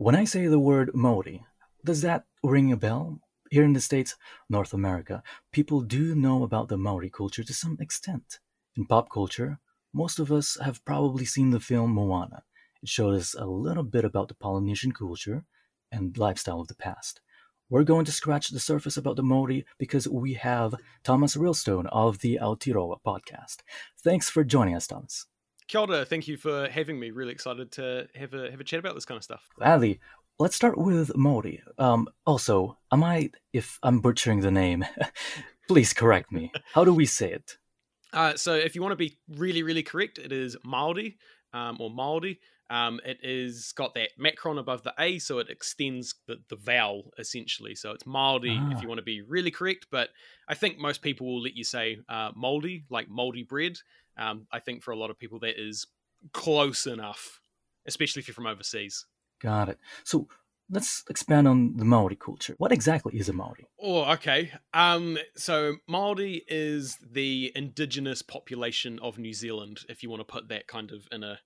When I say the word Maori, does that ring a bell? Here in the States, North America, people do know about the Maori culture to some extent. In pop culture, most of us have probably seen the film Moana. It showed us a little bit about the Polynesian culture and lifestyle of the past. We're going to scratch the surface about the Maori because we have Thomas Rillstone of the Aotearoa podcast. Thanks for joining us, Thomas. Kia ora, thank you for having me. Really excited to have a have a chat about this kind of stuff. Gladly. Let's start with Maori. Um, also, am I if I'm butchering the name, please correct me. How do we say it? Uh, so, if you want to be really, really correct, it is Maori um, or Maori. Um, it is got that macron above the A, so it extends the, the vowel essentially. So it's Maori ah. if you want to be really correct, but I think most people will let you say uh, moldy, like moldy bread. Um, I think for a lot of people that is close enough, especially if you're from overseas. Got it. So let's expand on the Maori culture. What exactly is a Maori? Oh, okay. Um, so Maori is the indigenous population of New Zealand, if you want to put that kind of in a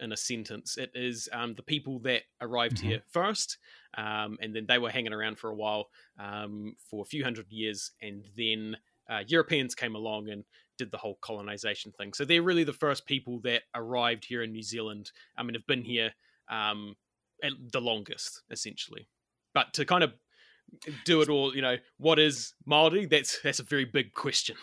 in a sentence. It is um, the people that arrived mm-hmm. here first, um, and then they were hanging around for a while um, for a few hundred years, and then uh, Europeans came along and did the whole colonization thing. So they're really the first people that arrived here in New Zealand. I mean, have been here um, the longest, essentially. But to kind of do it all, you know, what is Maori? That's that's a very big question.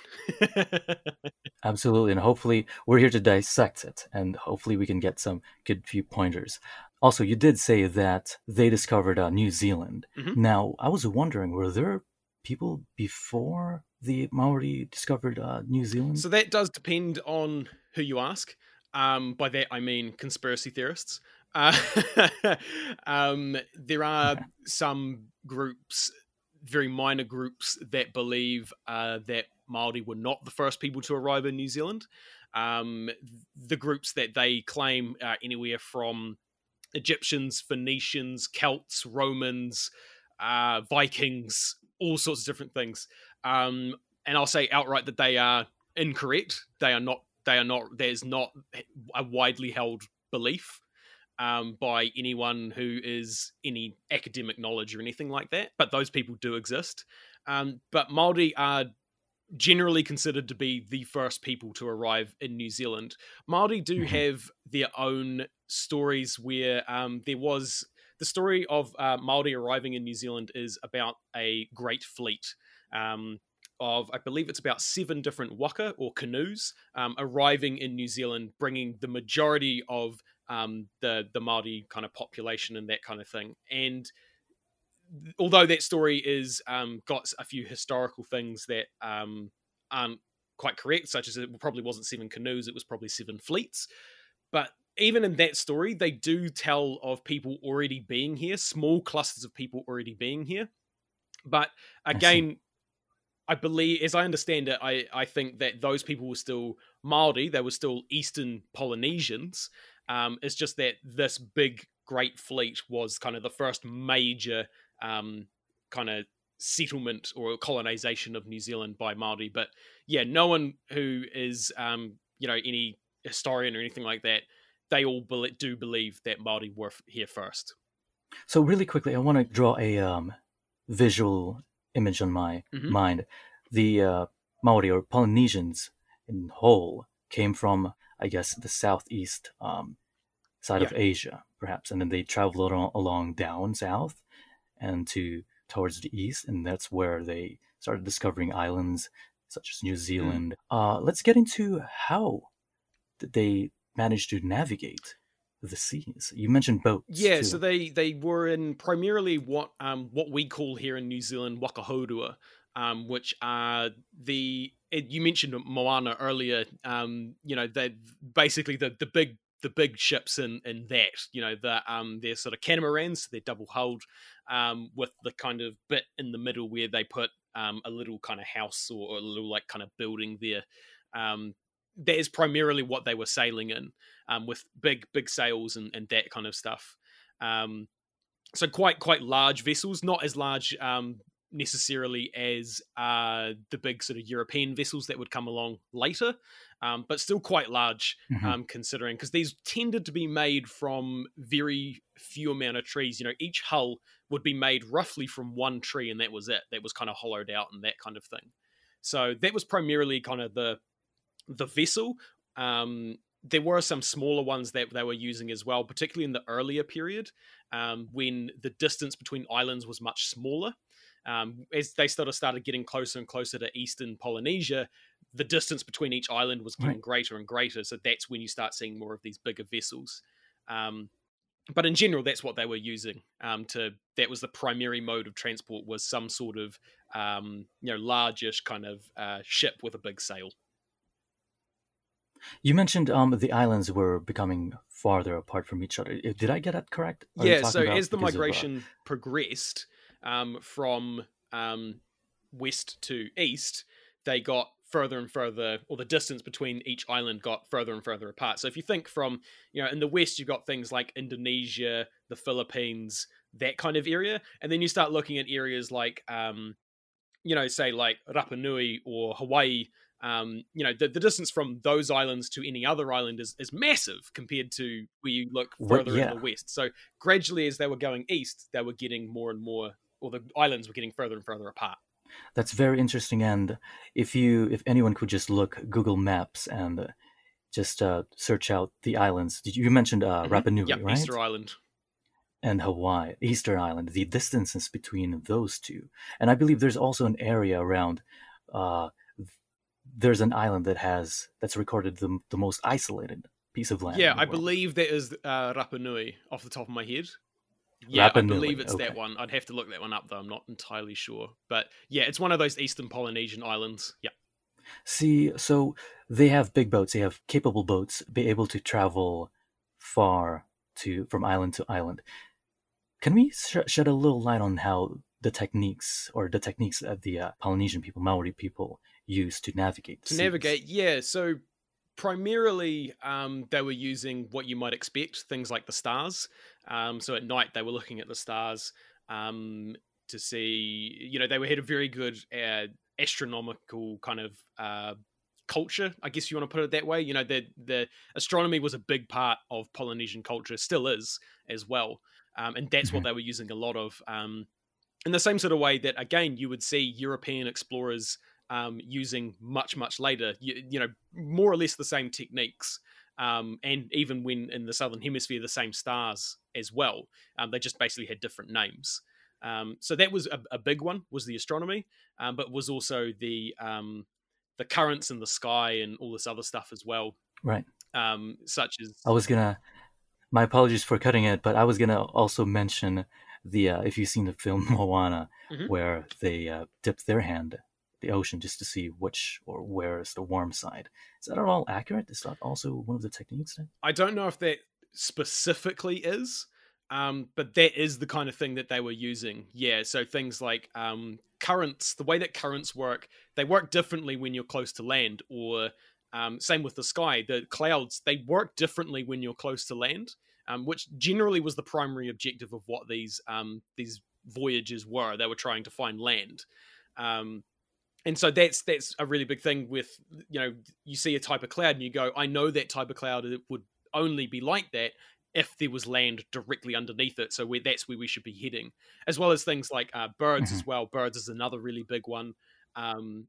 Absolutely, and hopefully we're here to dissect it, and hopefully we can get some good few pointers. Also, you did say that they discovered uh, New Zealand. Mm-hmm. Now, I was wondering, were there people before the Maori discovered uh, New Zealand? So that does depend on who you ask. Um, by that I mean conspiracy theorists. Uh, um, there are some groups, very minor groups, that believe uh, that Maori were not the first people to arrive in New Zealand. Um, the groups that they claim are anywhere from Egyptians, Phoenicians, Celts, Romans, uh, Vikings, all sorts of different things. Um, and I'll say outright that they are incorrect. They are not. They are not. There's not a widely held belief um, by anyone who is any academic knowledge or anything like that. But those people do exist. Um, but Maori are generally considered to be the first people to arrive in New Zealand. Maori do mm-hmm. have their own stories where um, there was the story of uh, Maori arriving in New Zealand is about a great fleet. Um, of I believe it's about seven different waka or canoes um, arriving in New Zealand, bringing the majority of um, the the Maori kind of population and that kind of thing. And although that story is um, got a few historical things that um, aren't quite correct, such as it probably wasn't seven canoes, it was probably seven fleets. But even in that story, they do tell of people already being here, small clusters of people already being here. But again, I, I believe, as I understand it, I, I think that those people were still Maori, they were still Eastern Polynesians, um, it's just that this big great fleet was kind of the first major um, kind of settlement or colonization of New Zealand by Maori. But yeah, no one who is um, you know any historian or anything like that, they all be- do believe that Maori were here first. So really quickly, I want to draw a um, visual image on my mm-hmm. mind. The uh, Maori or Polynesians in whole came from I guess, the southeast um, side yeah. of Asia, perhaps, and then they traveled along, along down south and to towards the east, and that's where they started discovering islands such as New mm. Zealand. Mm. Uh, let's get into how did they manage to navigate the seas. You mentioned boats. Yeah, too. so they they were in primarily what um what we call here in New Zealand wakahourua, um, which are the it, you mentioned Moana earlier. Um, you know, they basically the the big the big ships in in that. You know, the um they're sort of catamarans, they're double hulled, um, with the kind of bit in the middle where they put um a little kind of house or, or a little like kind of building there. Um, that is primarily what they were sailing in, um, with big big sails and and that kind of stuff. Um, so quite quite large vessels, not as large um necessarily as uh, the big sort of European vessels that would come along later, um, but still quite large mm-hmm. um, considering because these tended to be made from very few amount of trees. You know, each hull would be made roughly from one tree, and that was it. That was kind of hollowed out and that kind of thing. So that was primarily kind of the the vessel. Um, there were some smaller ones that they were using as well, particularly in the earlier period um, when the distance between islands was much smaller. Um, as they sort of started getting closer and closer to eastern Polynesia, the distance between each island was getting right. greater and greater. So that's when you start seeing more of these bigger vessels. Um, but in general, that's what they were using. Um, to that was the primary mode of transport was some sort of um, you know largish kind of uh, ship with a big sail. You mentioned um, the islands were becoming farther apart from each other. Did I get that correct? Are yeah. So as the migration of, uh... progressed um, from um, west to east, they got further and further, or the distance between each island got further and further apart. So if you think from, you know, in the west, you've got things like Indonesia, the Philippines, that kind of area, and then you start looking at areas like, um, you know, say like Rapa Nui or Hawaii um, you know, the, the distance from those islands to any other island is, is massive compared to where you look further yeah. in the west. So gradually, as they were going east, they were getting more and more, or the islands were getting further and further apart. That's very interesting. And if you, if anyone could just look Google Maps and uh, just uh, search out the islands, you mentioned uh, mm-hmm. Rapa Nui, yep, right? Easter Island and Hawaii, Easter Island, the distances between those two. And I believe there's also an area around uh, there's an island that has that's recorded the, the most isolated piece of land. Yeah, I believe that is uh, Rapa Nui off the top of my head. Yeah, I believe it's okay. that one. I'd have to look that one up though. I'm not entirely sure, but yeah, it's one of those eastern Polynesian islands. Yeah. See, so they have big boats. They have capable boats, be able to travel far to from island to island. Can we sh- shed a little light on how the techniques or the techniques that the uh, Polynesian people, Maori people, use to navigate. to seas. navigate, yeah. So primarily, um, they were using what you might expect, things like the stars. Um, so at night, they were looking at the stars um, to see. You know, they were had a very good uh, astronomical kind of. Uh, culture i guess you want to put it that way you know the the astronomy was a big part of polynesian culture still is as well um, and that's mm-hmm. what they were using a lot of um, in the same sort of way that again you would see european explorers um, using much much later. You, you, know, more or less the same techniques, um, and even when in the southern hemisphere, the same stars as well. Um, they just basically had different names. Um, so that was a, a, big one was the astronomy, um, but was also the um, the currents in the sky and all this other stuff as well. Right. such as I was gonna. My apologies for cutting it, but I was gonna also mention the uh, if you've seen the film Moana, mm-hmm. where they uh, dip their hand the ocean just to see which or where is the warm side. Is that at all accurate? Is that also one of the techniques? Then? I don't know if that specifically is, um, but that is the kind of thing that they were using. Yeah, so things like um, currents, the way that currents work, they work differently when you're close to land, or um, same with the sky. The clouds, they work differently when you're close to land, um, which generally was the primary objective of what these um, these voyages were. They were trying to find land. Um, and so that's that's a really big thing with you know you see a type of cloud and you go i know that type of cloud would only be like that if there was land directly underneath it. So we that's where we should be heading. As well as things like uh, birds mm-hmm. as well. Birds is another really big one. Um,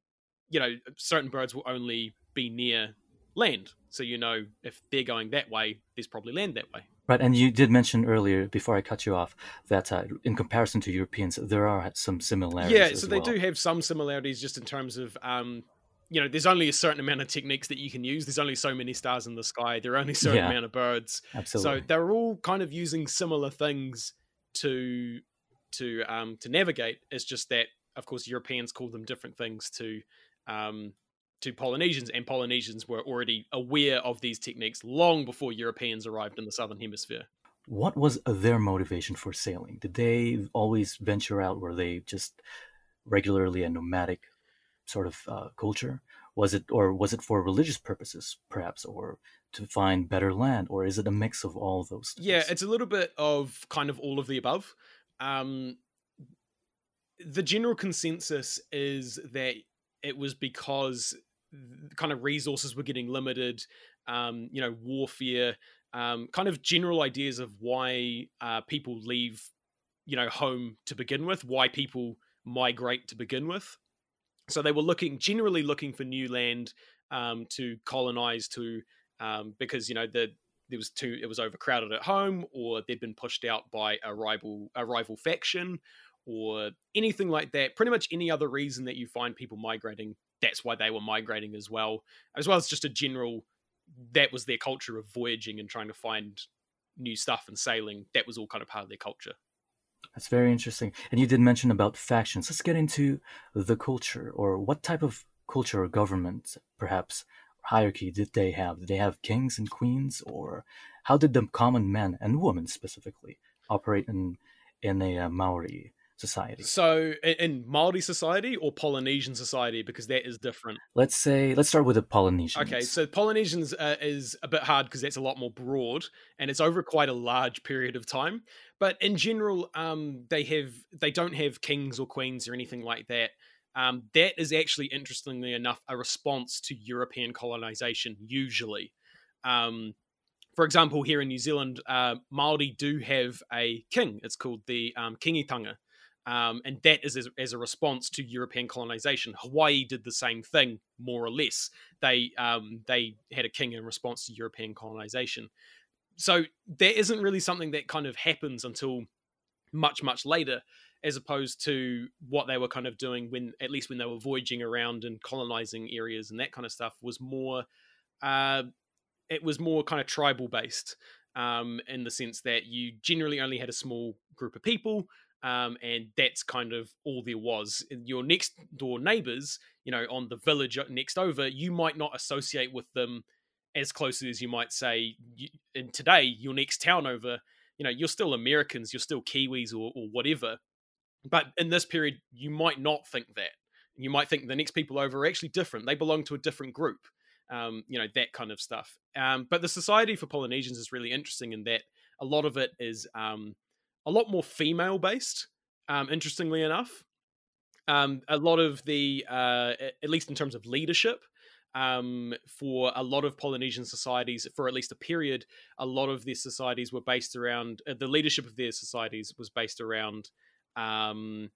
you know certain birds will only be near land. So you know if they're going that way there's probably land that way Right, and you did mention earlier, before I cut you off, that uh, in comparison to Europeans, there are some similarities. Yeah, so they well. do have some similarities, just in terms of, um, you know, there's only a certain amount of techniques that you can use. There's only so many stars in the sky. There are only a certain yeah, amount of birds. Absolutely. So they're all kind of using similar things to to um, to navigate. It's just that, of course, Europeans call them different things to um, to Polynesians, and Polynesians were already aware of these techniques long before Europeans arrived in the southern hemisphere. What was their motivation for sailing? Did they always venture out? Were they just regularly a nomadic sort of uh, culture? Was it, or was it for religious purposes, perhaps, or to find better land, or is it a mix of all of those? Things? Yeah, it's a little bit of kind of all of the above. Um, the general consensus is that it was because kind of resources were getting limited, um, you know, warfare, um, kind of general ideas of why uh, people leave, you know, home to begin with, why people migrate to begin with. So they were looking, generally looking for new land um, to colonize to, um, because you know the there was too it was overcrowded at home, or they'd been pushed out by a rival a rival faction, or anything like that. Pretty much any other reason that you find people migrating, that's why they were migrating as well, as well as just a general that was their culture of voyaging and trying to find new stuff and sailing. That was all kind of part of their culture. That's very interesting. And you did mention about factions. Let's get into the culture or what type of culture or government, perhaps, hierarchy did they have? Did they have kings and queens, or how did the common men and women specifically operate in in a uh, Maori society. So, in Maori society or Polynesian society, because that is different. Let's say let's start with the Polynesians. Okay, so Polynesians uh, is a bit hard because that's a lot more broad and it's over quite a large period of time. But in general, um, they have they don't have kings or queens or anything like that. Um, that is actually, interestingly enough, a response to European colonization. Usually. Um, for example, here in New Zealand, uh, Maori do have a king. It's called the um, Kingitanga, um, and that is as, as, a response to European colonization. Hawaii did the same thing, more or less. They um, they had a king in response to European colonization. So there isn't really something that kind of happens until much much later, as opposed to what they were kind of doing when at least when they were voyaging around and colonizing areas and that kind of stuff was more. Uh, it was more kind of tribal based um, in the sense that you generally only had a small group of people um, and that's kind of all there was. Your next door neighbors, you know, on the village next over, you might not associate with them as closely as you might say. And today, your next town over, you know, you're still Americans, you're still Kiwis or, or whatever. But in this period, you might not think that. You might think the next people over are actually different. They belong to a different group. Um, you know that kind of stuff. Um, but the Society for Polynesians is really interesting in that a lot of it is um, a lot more female based. Um, interestingly enough, um, a lot of the, uh, at least in terms of leadership, um, for a lot of Polynesian societies, for at least a period, a lot of their societies were based around uh, the leadership of their societies was based around um,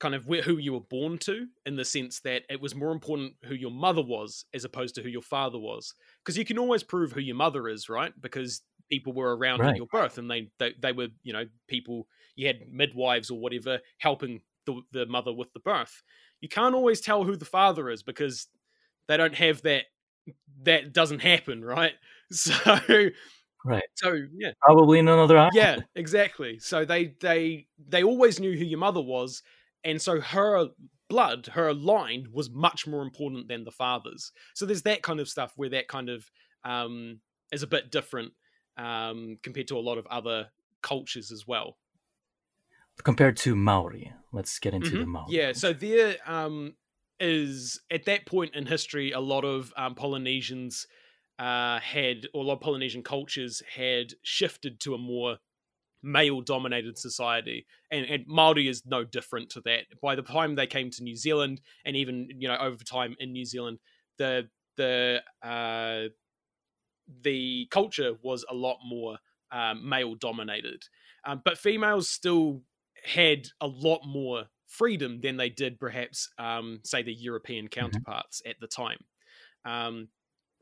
kind of who you were born to, in the sense that it was more important who your mother was as opposed to who your father was, because you can always prove who your mother is, right? Because people were around right. at your birth and they, they they were you know people you had midwives or whatever helping the, the mother with the birth. You can't always tell who the father is because they don't have that that doesn't happen right? So right. so yeah. Probably in another eye. yeah exactly. So they they they always knew who your mother was and so her blood her line was much more important than the father's. So there's that kind of stuff where that kind of um is a bit different um, compared to a lot of other cultures as well. Compared to Maori, let's get into mm-hmm. the Maori. Yeah, so there um, is at that point in history, a lot of um, Polynesians uh, had, or a lot of Polynesian cultures had shifted to a more male-dominated society, and, and Maori is no different to that. By the time they came to New Zealand, and even you know over time in New Zealand, the the uh, the culture was a lot more um, male dominated. Um, but females still had a lot more freedom than they did, perhaps, um, say, the European mm-hmm. counterparts mm-hmm. at the time. Um,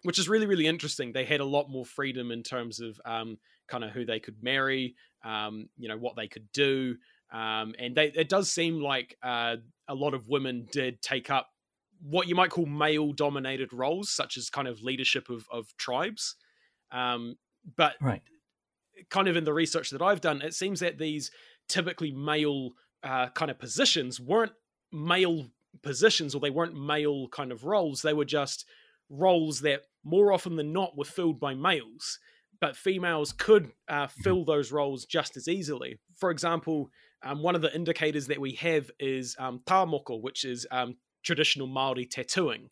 which is really, really interesting. They had a lot more freedom in terms of um, kind of who they could marry, um, you know, what they could do. and they, it does seem like uh, a lot of women did take up what you might call male dominated roles, such as kind of leadership of, of tribes. Um, but right. kind of in the research that I've done, it seems that these typically male uh, kind of positions weren't male positions or they weren't male kind of roles. They were just roles that more often than not were filled by males. But females could uh, mm-hmm. fill those roles just as easily. For example, um, one of the indicators that we have is um, moko, which is um, traditional Maori tattooing.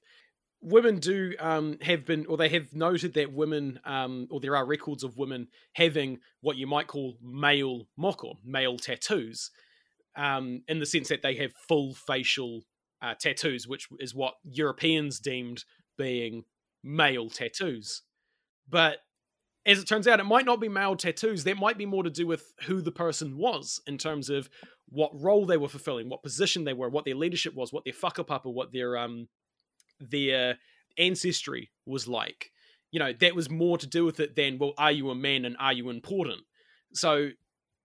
Women do um, have been, or they have noted that women, um, or there are records of women having what you might call male moko, male tattoos. um, in the sense that they have full facial uh, tattoos, which is what Europeans deemed being male tattoos. But as it turns out, it might not be male tattoos. That might be more to do with who the person was in terms of what role they were fulfilling, what position they were, what their leadership was, what their whakapapa, what their um their ancestry was like. You know, that was more to do with it than well, are you a man and are you important? So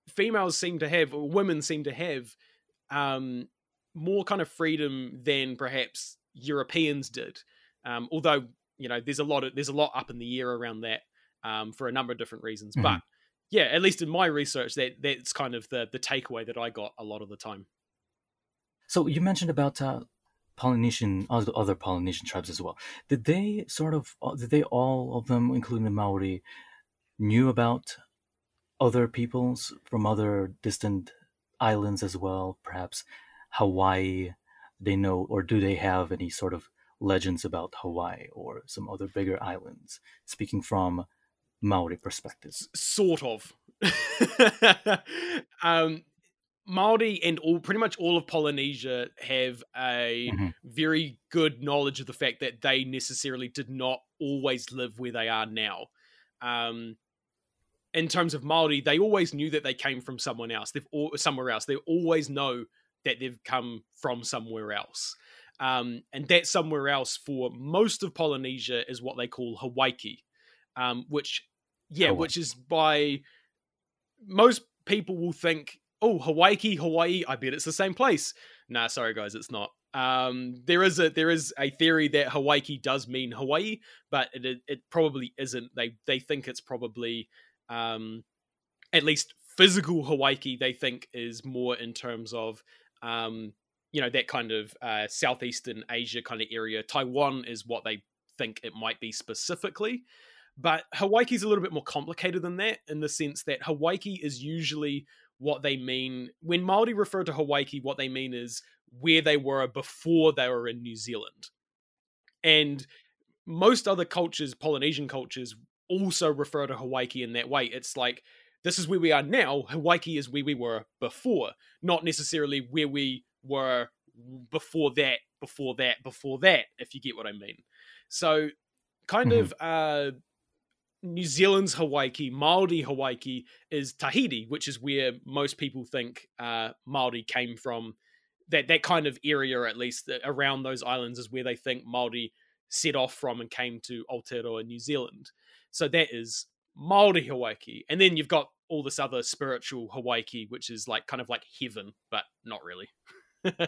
females seem to have, or women seem to have, um, more kind of freedom than perhaps Europeans did. Um, although you know, there's a lot of there's a lot up in the air around that um, for a number of different reasons. Mm-hmm. But yeah, at least in my research, that that's kind of the the takeaway that I got a lot of the time. So you mentioned about uh, Polynesian other Polynesian tribes as well. Did they sort of uh, did they all of them, including the Maori, knew about other peoples from other distant islands as well? Perhaps Hawaii. They know, or do they have any sort of legends about Hawaii or some other bigger islands? Speaking from Maori perspectives. Sort of. um, Maori and all pretty much all of Polynesia have a mm-hmm. very good knowledge of the fact that they necessarily did not always live where they are now. Um, in terms of Maori, they always knew that they came from someone else. They've all, somewhere else. They always know that they've come from somewhere else. Um, and that somewhere else for most of Polynesia is what they call Hawaiki, um, which yeah, Hawaii. which is by most people will think, oh, Hawaiki, Hawaii. I bet it's the same place. Nah, sorry guys, it's not. Um, there is a there is a theory that Hawaiki does mean Hawaii, but it it, it probably isn't. They they think it's probably um, at least physical Hawaiki. They think is more in terms of um, you know that kind of uh, southeastern Asia kind of area. Taiwan is what they think it might be specifically. But Hawaiki's a little bit more complicated than that in the sense that Hawaii is usually what they mean when Maori refer to Hawaii. What they mean is where they were before they were in New Zealand, and most other cultures, Polynesian cultures, also refer to Hawaiki in that way. It's like this is where we are now. Hawaiki is where we were before, not necessarily where we were before that, before that, before that. If you get what I mean. So, kind mm-hmm. of. uh New Zealand's Hawaiki, Maori Hawaiki is Tahiti, which is where most people think uh, Maori came from. That that kind of area, at least around those islands, is where they think Maori set off from and came to Aotearoa, New Zealand. So that is Maori Hawaiki, and then you've got all this other spiritual Hawaiki, which is like kind of like heaven, but not really.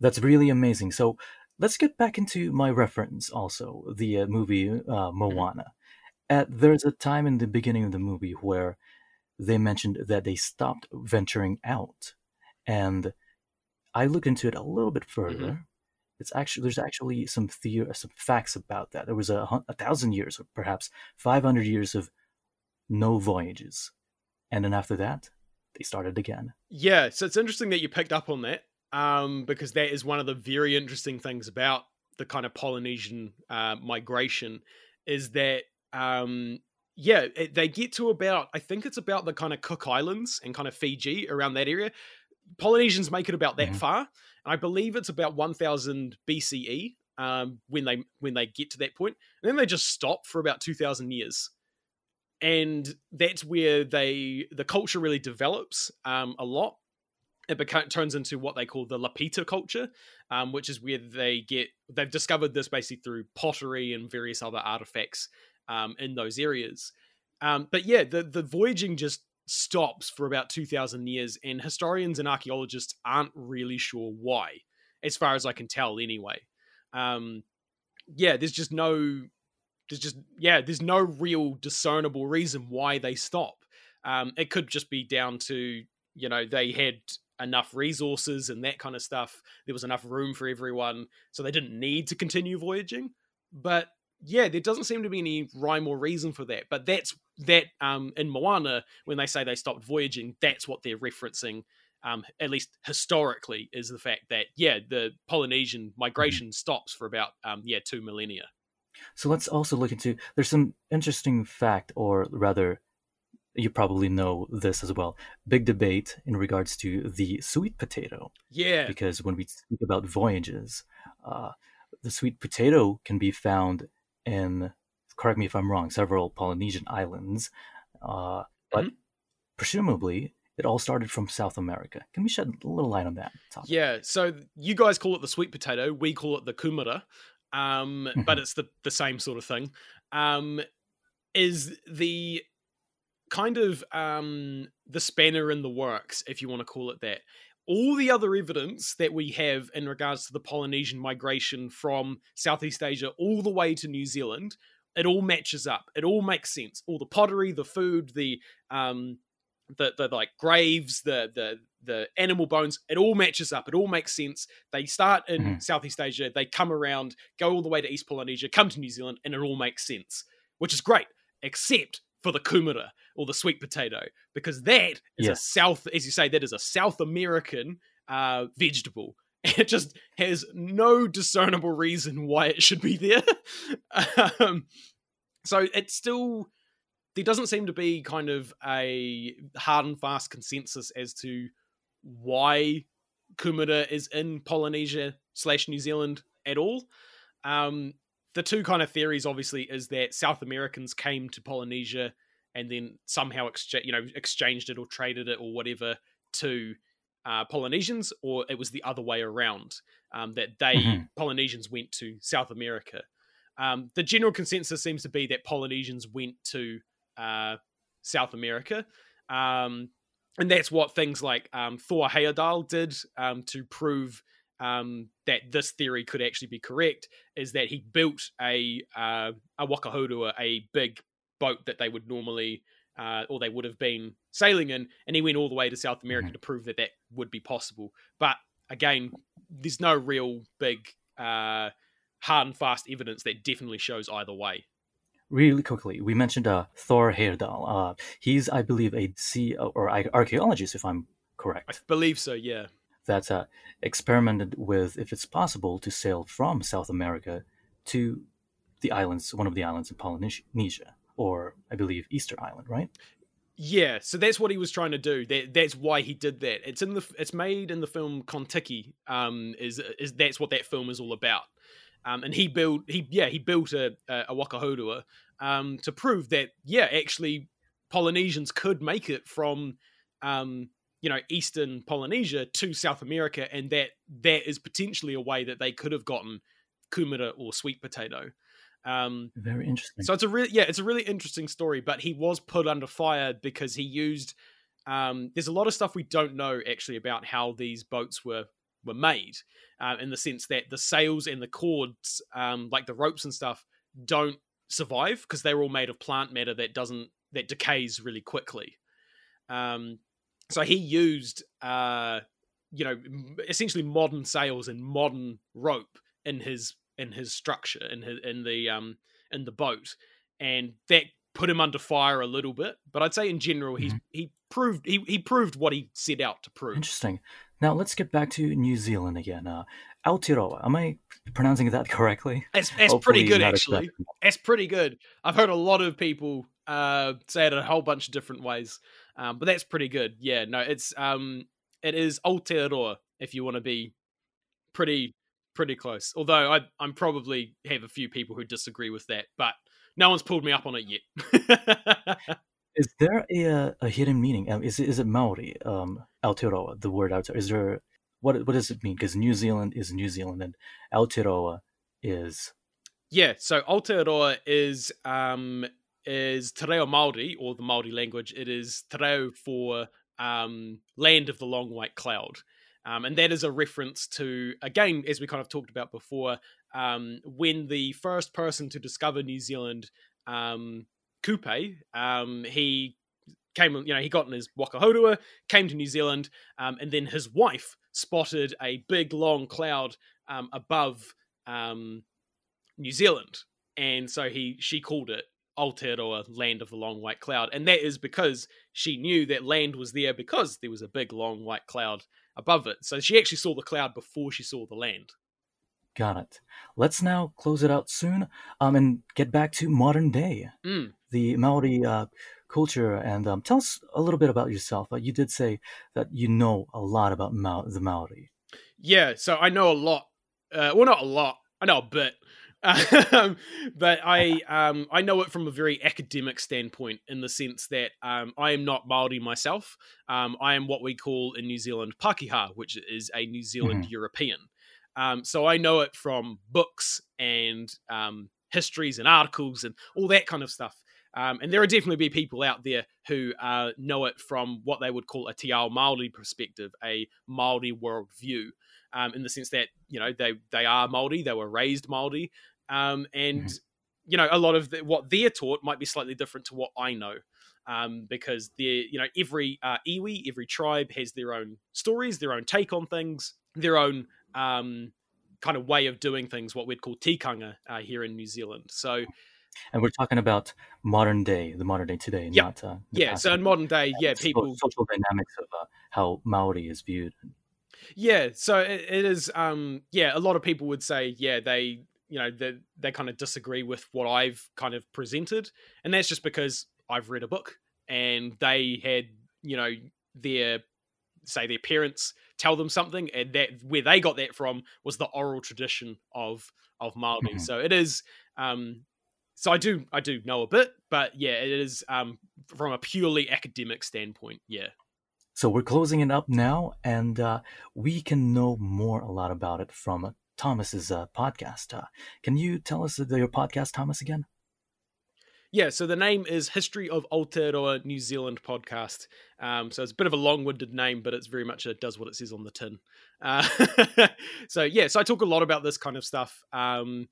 That's really amazing. So let's get back into my reference also, the uh, movie uh, mm-hmm. Moana. At, there's a time in the beginning of the movie where they mentioned that they stopped venturing out. And I looked into it a little bit further. Mm-hmm. It's actually there's actually some theory, some facts about that. There was a, a thousand years, or perhaps five hundred years of no voyages, and then after that, they started again. Yeah, so it's interesting that you picked up on that, um, because that is one of the very interesting things about the kind of Polynesian uh, migration, is that um, yeah, it, they get to about I think it's about the kind of Cook Islands and kind of Fiji around that area. Polynesians make it about that mm-hmm. far, and I believe it's about 1000 BCE um, when they when they get to that point, and then they just stop for about 2000 years, and that's where they the culture really develops um, a lot. It beca- turns into what they call the Lapita culture, um, which is where they get they've discovered this basically through pottery and various other artifacts um, in those areas. Um, but yeah, the the voyaging just stops for about two thousand years, and historians and archaeologists aren't really sure why, as far as I can tell, anyway. Um, yeah, there's just no, there's just yeah, there's no real discernible reason why they stop. Um, it could just be down to you know they had enough resources and that kind of stuff. There was enough room for everyone, so they didn't need to continue voyaging. But yeah, there doesn't seem to be any rhyme or reason for that. But that's that um, in Moana, when they say they stopped voyaging, that's what they're referencing, um, at least historically, is the fact that, yeah, the Polynesian mm-hmm. migration mm-hmm. stops for about, um, yeah, two millennia. So let's also look into, there's some interesting fact, or rather, you probably know this as well. Big debate in regards to the sweet potato. Yeah. Because when we speak about voyages, uh, the sweet potato can be found in, correct me if I'm wrong, several Polynesian islands. Uh, but mm-hmm. presumably, it all started from South America. Can we shed a little light on that topic? Yeah. So you guys call it the sweet potato. We call it the kumara. Um, but mm-hmm. it's the, the same sort of thing. Um, is the kind of um, the spanner in the works, if you want to call it that. All the other evidence that we have in regards to the Polynesian migration from Southeast Asia all the way to New Zealand, it all matches up. It all makes sense. All the pottery, the food, the um, the the like graves, the the the animal bones, it all matches up. It all makes sense. They start in mm-hmm. Southeast Asia, they come around, go all the way to East Polynesia, come to New Zealand, and it all makes sense, which is great. Except for the kumara or the sweet potato because that is a South, as you say, that is a South American uh, vegetable. It just has no discernible reason why it should be there. um, so it's still there doesn't seem to be kind of a hard and fast consensus as to why kumara is in Polynesia slash New Zealand at all. Um, the two kind of theories obviously is that South Americans came to Polynesia and then somehow exchange you know exchanged it or traded it or whatever to uh, Polynesians, or it was the other way around um, that they mm-hmm. Polynesians went to South America. Um, the general consensus seems to be that Polynesians went to uh, South America. Um, and that's what things like um, Thor Heyerdahl did um, to prove um, that this theory could actually be correct is that he built a uh, a Wakahourua, a big boat that they would normally uh, or they would have been sailing in, and he went all the way to South America mm-hmm. to prove that that would be possible. But again, there's no real big uh, hard and fast evidence that definitely shows either way. Really quickly, we mentioned uh, Thor Heyerdahl. Uh, he's, I believe, a sea or archaeologist, if I'm correct. I believe so. Yeah that uh, experimented with if it's possible to sail from South America to the islands, one of the islands in Polynesia, or I believe Easter Island, right? Yeah, so that's what he was trying to do. That, that's why he did that. It's in the it's made in the film Kon-Tiki. Um, is is that's what that film is all about. Um, and he built he yeah he built a a, a Wakahourua um to prove that yeah actually Polynesians could make it from um you know eastern Polynesia to South America, and that that is potentially a way that they could have gotten kumara or sweet potato. Um, Very interesting. So it's a really yeah, it's a really interesting story. But he was put under fire because he used. Um, there's a lot of stuff we don't know actually about how these boats were were made, uh, in the sense that the sails and the cords, um, like the ropes and stuff, don't survive because they're all made of plant matter that doesn't that decays really quickly. Um, so he used, uh, you know, essentially modern sails and modern rope in his in his structure in his in the um in the boat, and that put him under fire a little bit. But I'd say in general, he's mm-hmm. he proved he he proved what he set out to prove. Interesting. Now let's get back to New Zealand again. Uh, Aotearoa. Am I pronouncing that correctly? It's, it's pretty good, actually. It's pretty good. I've heard a lot of people uh, say it a whole bunch of different ways. Um, but that's pretty good. Yeah, no, it's um, it is Aotearoa if you want to be pretty pretty close. Although I I'm probably have a few people who disagree with that, but no one's pulled me up on it yet. is there a uh, a hidden meaning? Um, is it is it Maori? Um, Aotearoa, the word Aotearoa. Is there what what does it mean? Because New Zealand is New Zealand, and Aotearoa is yeah. So Aotearoa is um is Te Reo Māori, or the Māori language. It is Te Reo for um, Land of the Long White Cloud. Um, and that is a reference to, again, as we kind of talked about before, um, when the first person to discover New Zealand, um, Kupe, um, he came, you know, he got in his Waka Wakahourua, came to New Zealand, um, and then his wife spotted a big, long cloud um, above um, New Zealand. And so he she called it Aotearoa land of the long white cloud. And that is because she knew that land was there because there was a big long white cloud above it. So she actually saw the cloud before she saw the land. Got it. Let's now close it out soon um, and get back to modern day. Mm. The Maori uh, culture. And um, tell us a little bit about yourself. Uh, you did say that you know a lot about Ma- the Maori. Yeah, so I know a lot. Uh, well, not a lot. I know a bit. Um, but I um, I know it from a very academic standpoint in the sense that um, I am not Maori myself. Um, I am what we call in New Zealand Pakeha, which is a New Zealand mm-hmm. European. Um, so I know it from books and um, histories and articles and all that kind of stuff. and there are definitely be people out there who uh, know it from what they would call a Te Ao Māori perspective, a Māori worldview. Um, in the sense that you know they they are Maori, they were raised Maori, um, and mm-hmm. you know a lot of the, what they're taught might be slightly different to what I know. Um, because they you know every uh, iwi, every tribe has their own stories, their own take on things, their own um, kind of way of doing things, what we'd call tikanga uh, here in New Zealand. So, and we're talking about modern day, the modern day today, yeah. not uh, yeah. So in modern day, yeah, people social dynamics of uh, how Maori is viewed. Yeah, so it, it is. Um, yeah, a lot of people would say, yeah, they you know they they kind of disagree with what I've kind of presented, and that's just because I've read a book and they had you know their say their parents tell them something, and that where they got that from was the oral tradition of of Maori. Mm-hmm. So it is. Um, so I do I do know a bit, but yeah, it is um, from a purely academic standpoint. Yeah. So we're closing it up now, and uh, we can know more a lot about it from Thomas's uh, podcast. Uh, can you tell us your podcast, Thomas, again? Yeah, so the name is History of Aotearoa New Zealand podcast. Um, so it's a bit of a long-winded name, but it's very much it does what it says on the tin. Uh, so yeah, so I talk a lot about this kind of stuff. Um,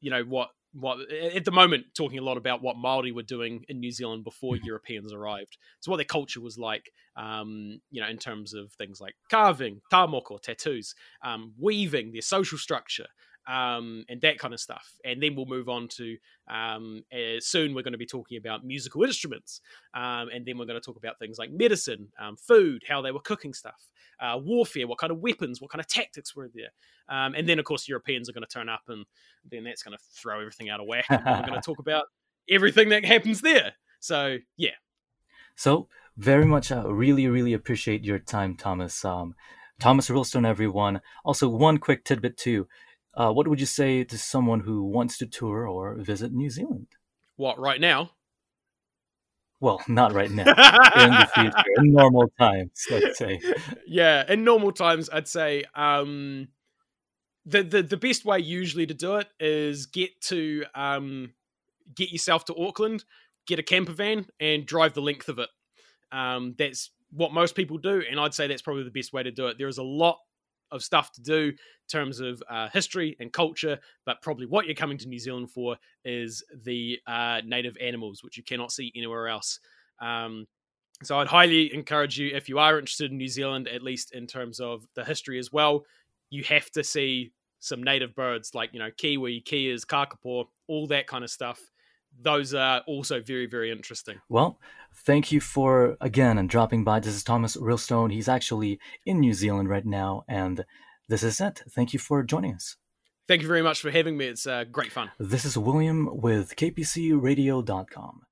you know what what at the moment talking a lot about what Maori were doing in New Zealand before mm-hmm. Europeans arrived. So what their culture was like, um, you know, in terms of things like carving, tamoko, tattoos, um, weaving, their social structure, um, and that kind of stuff. And then we'll move on to um, uh, soon we're going to be talking about musical instruments, um, and then we're going to talk about things like medicine, um, food, how they were cooking stuff, uh, warfare, what kind of weapons, what kind of tactics were there, um, and then of course Europeans are going to turn up, and then that's going to throw everything out of whack. And we're going to talk about everything that happens there. So yeah. So very much, uh, really, really appreciate your time, Thomas. Um, Thomas Rillstone, everyone. Also, one quick tidbit too uh, what would you say to someone who wants to tour or visit New Zealand? What, right now? Well, not right now. in the future, in normal times, let's say. Yeah, in normal times, I'd say um, the, the the best way usually to do it is get to um, get yourself to Auckland, get a camper van, and drive the length of it. Um, that's what most people do, and I'd say that's probably the best way to do it. There is a lot of stuff to do in terms of uh, history and culture, but probably what you're coming to New Zealand for is the uh, native animals, which you cannot see anywhere else. Um, so I'd highly encourage you, if you are interested in New Zealand, at least in terms of the history as well, you have to see some native birds like, you know, kiwi, keas, kakapo, all that kind of stuff those are also very, very interesting. Well, thank you for again and dropping by. This is Thomas Rillstone. He's actually in New Zealand right now, and this is it. Thank you for joining us. Thank you very much for having me. It's uh, great fun. This is William with KPCRadio.com.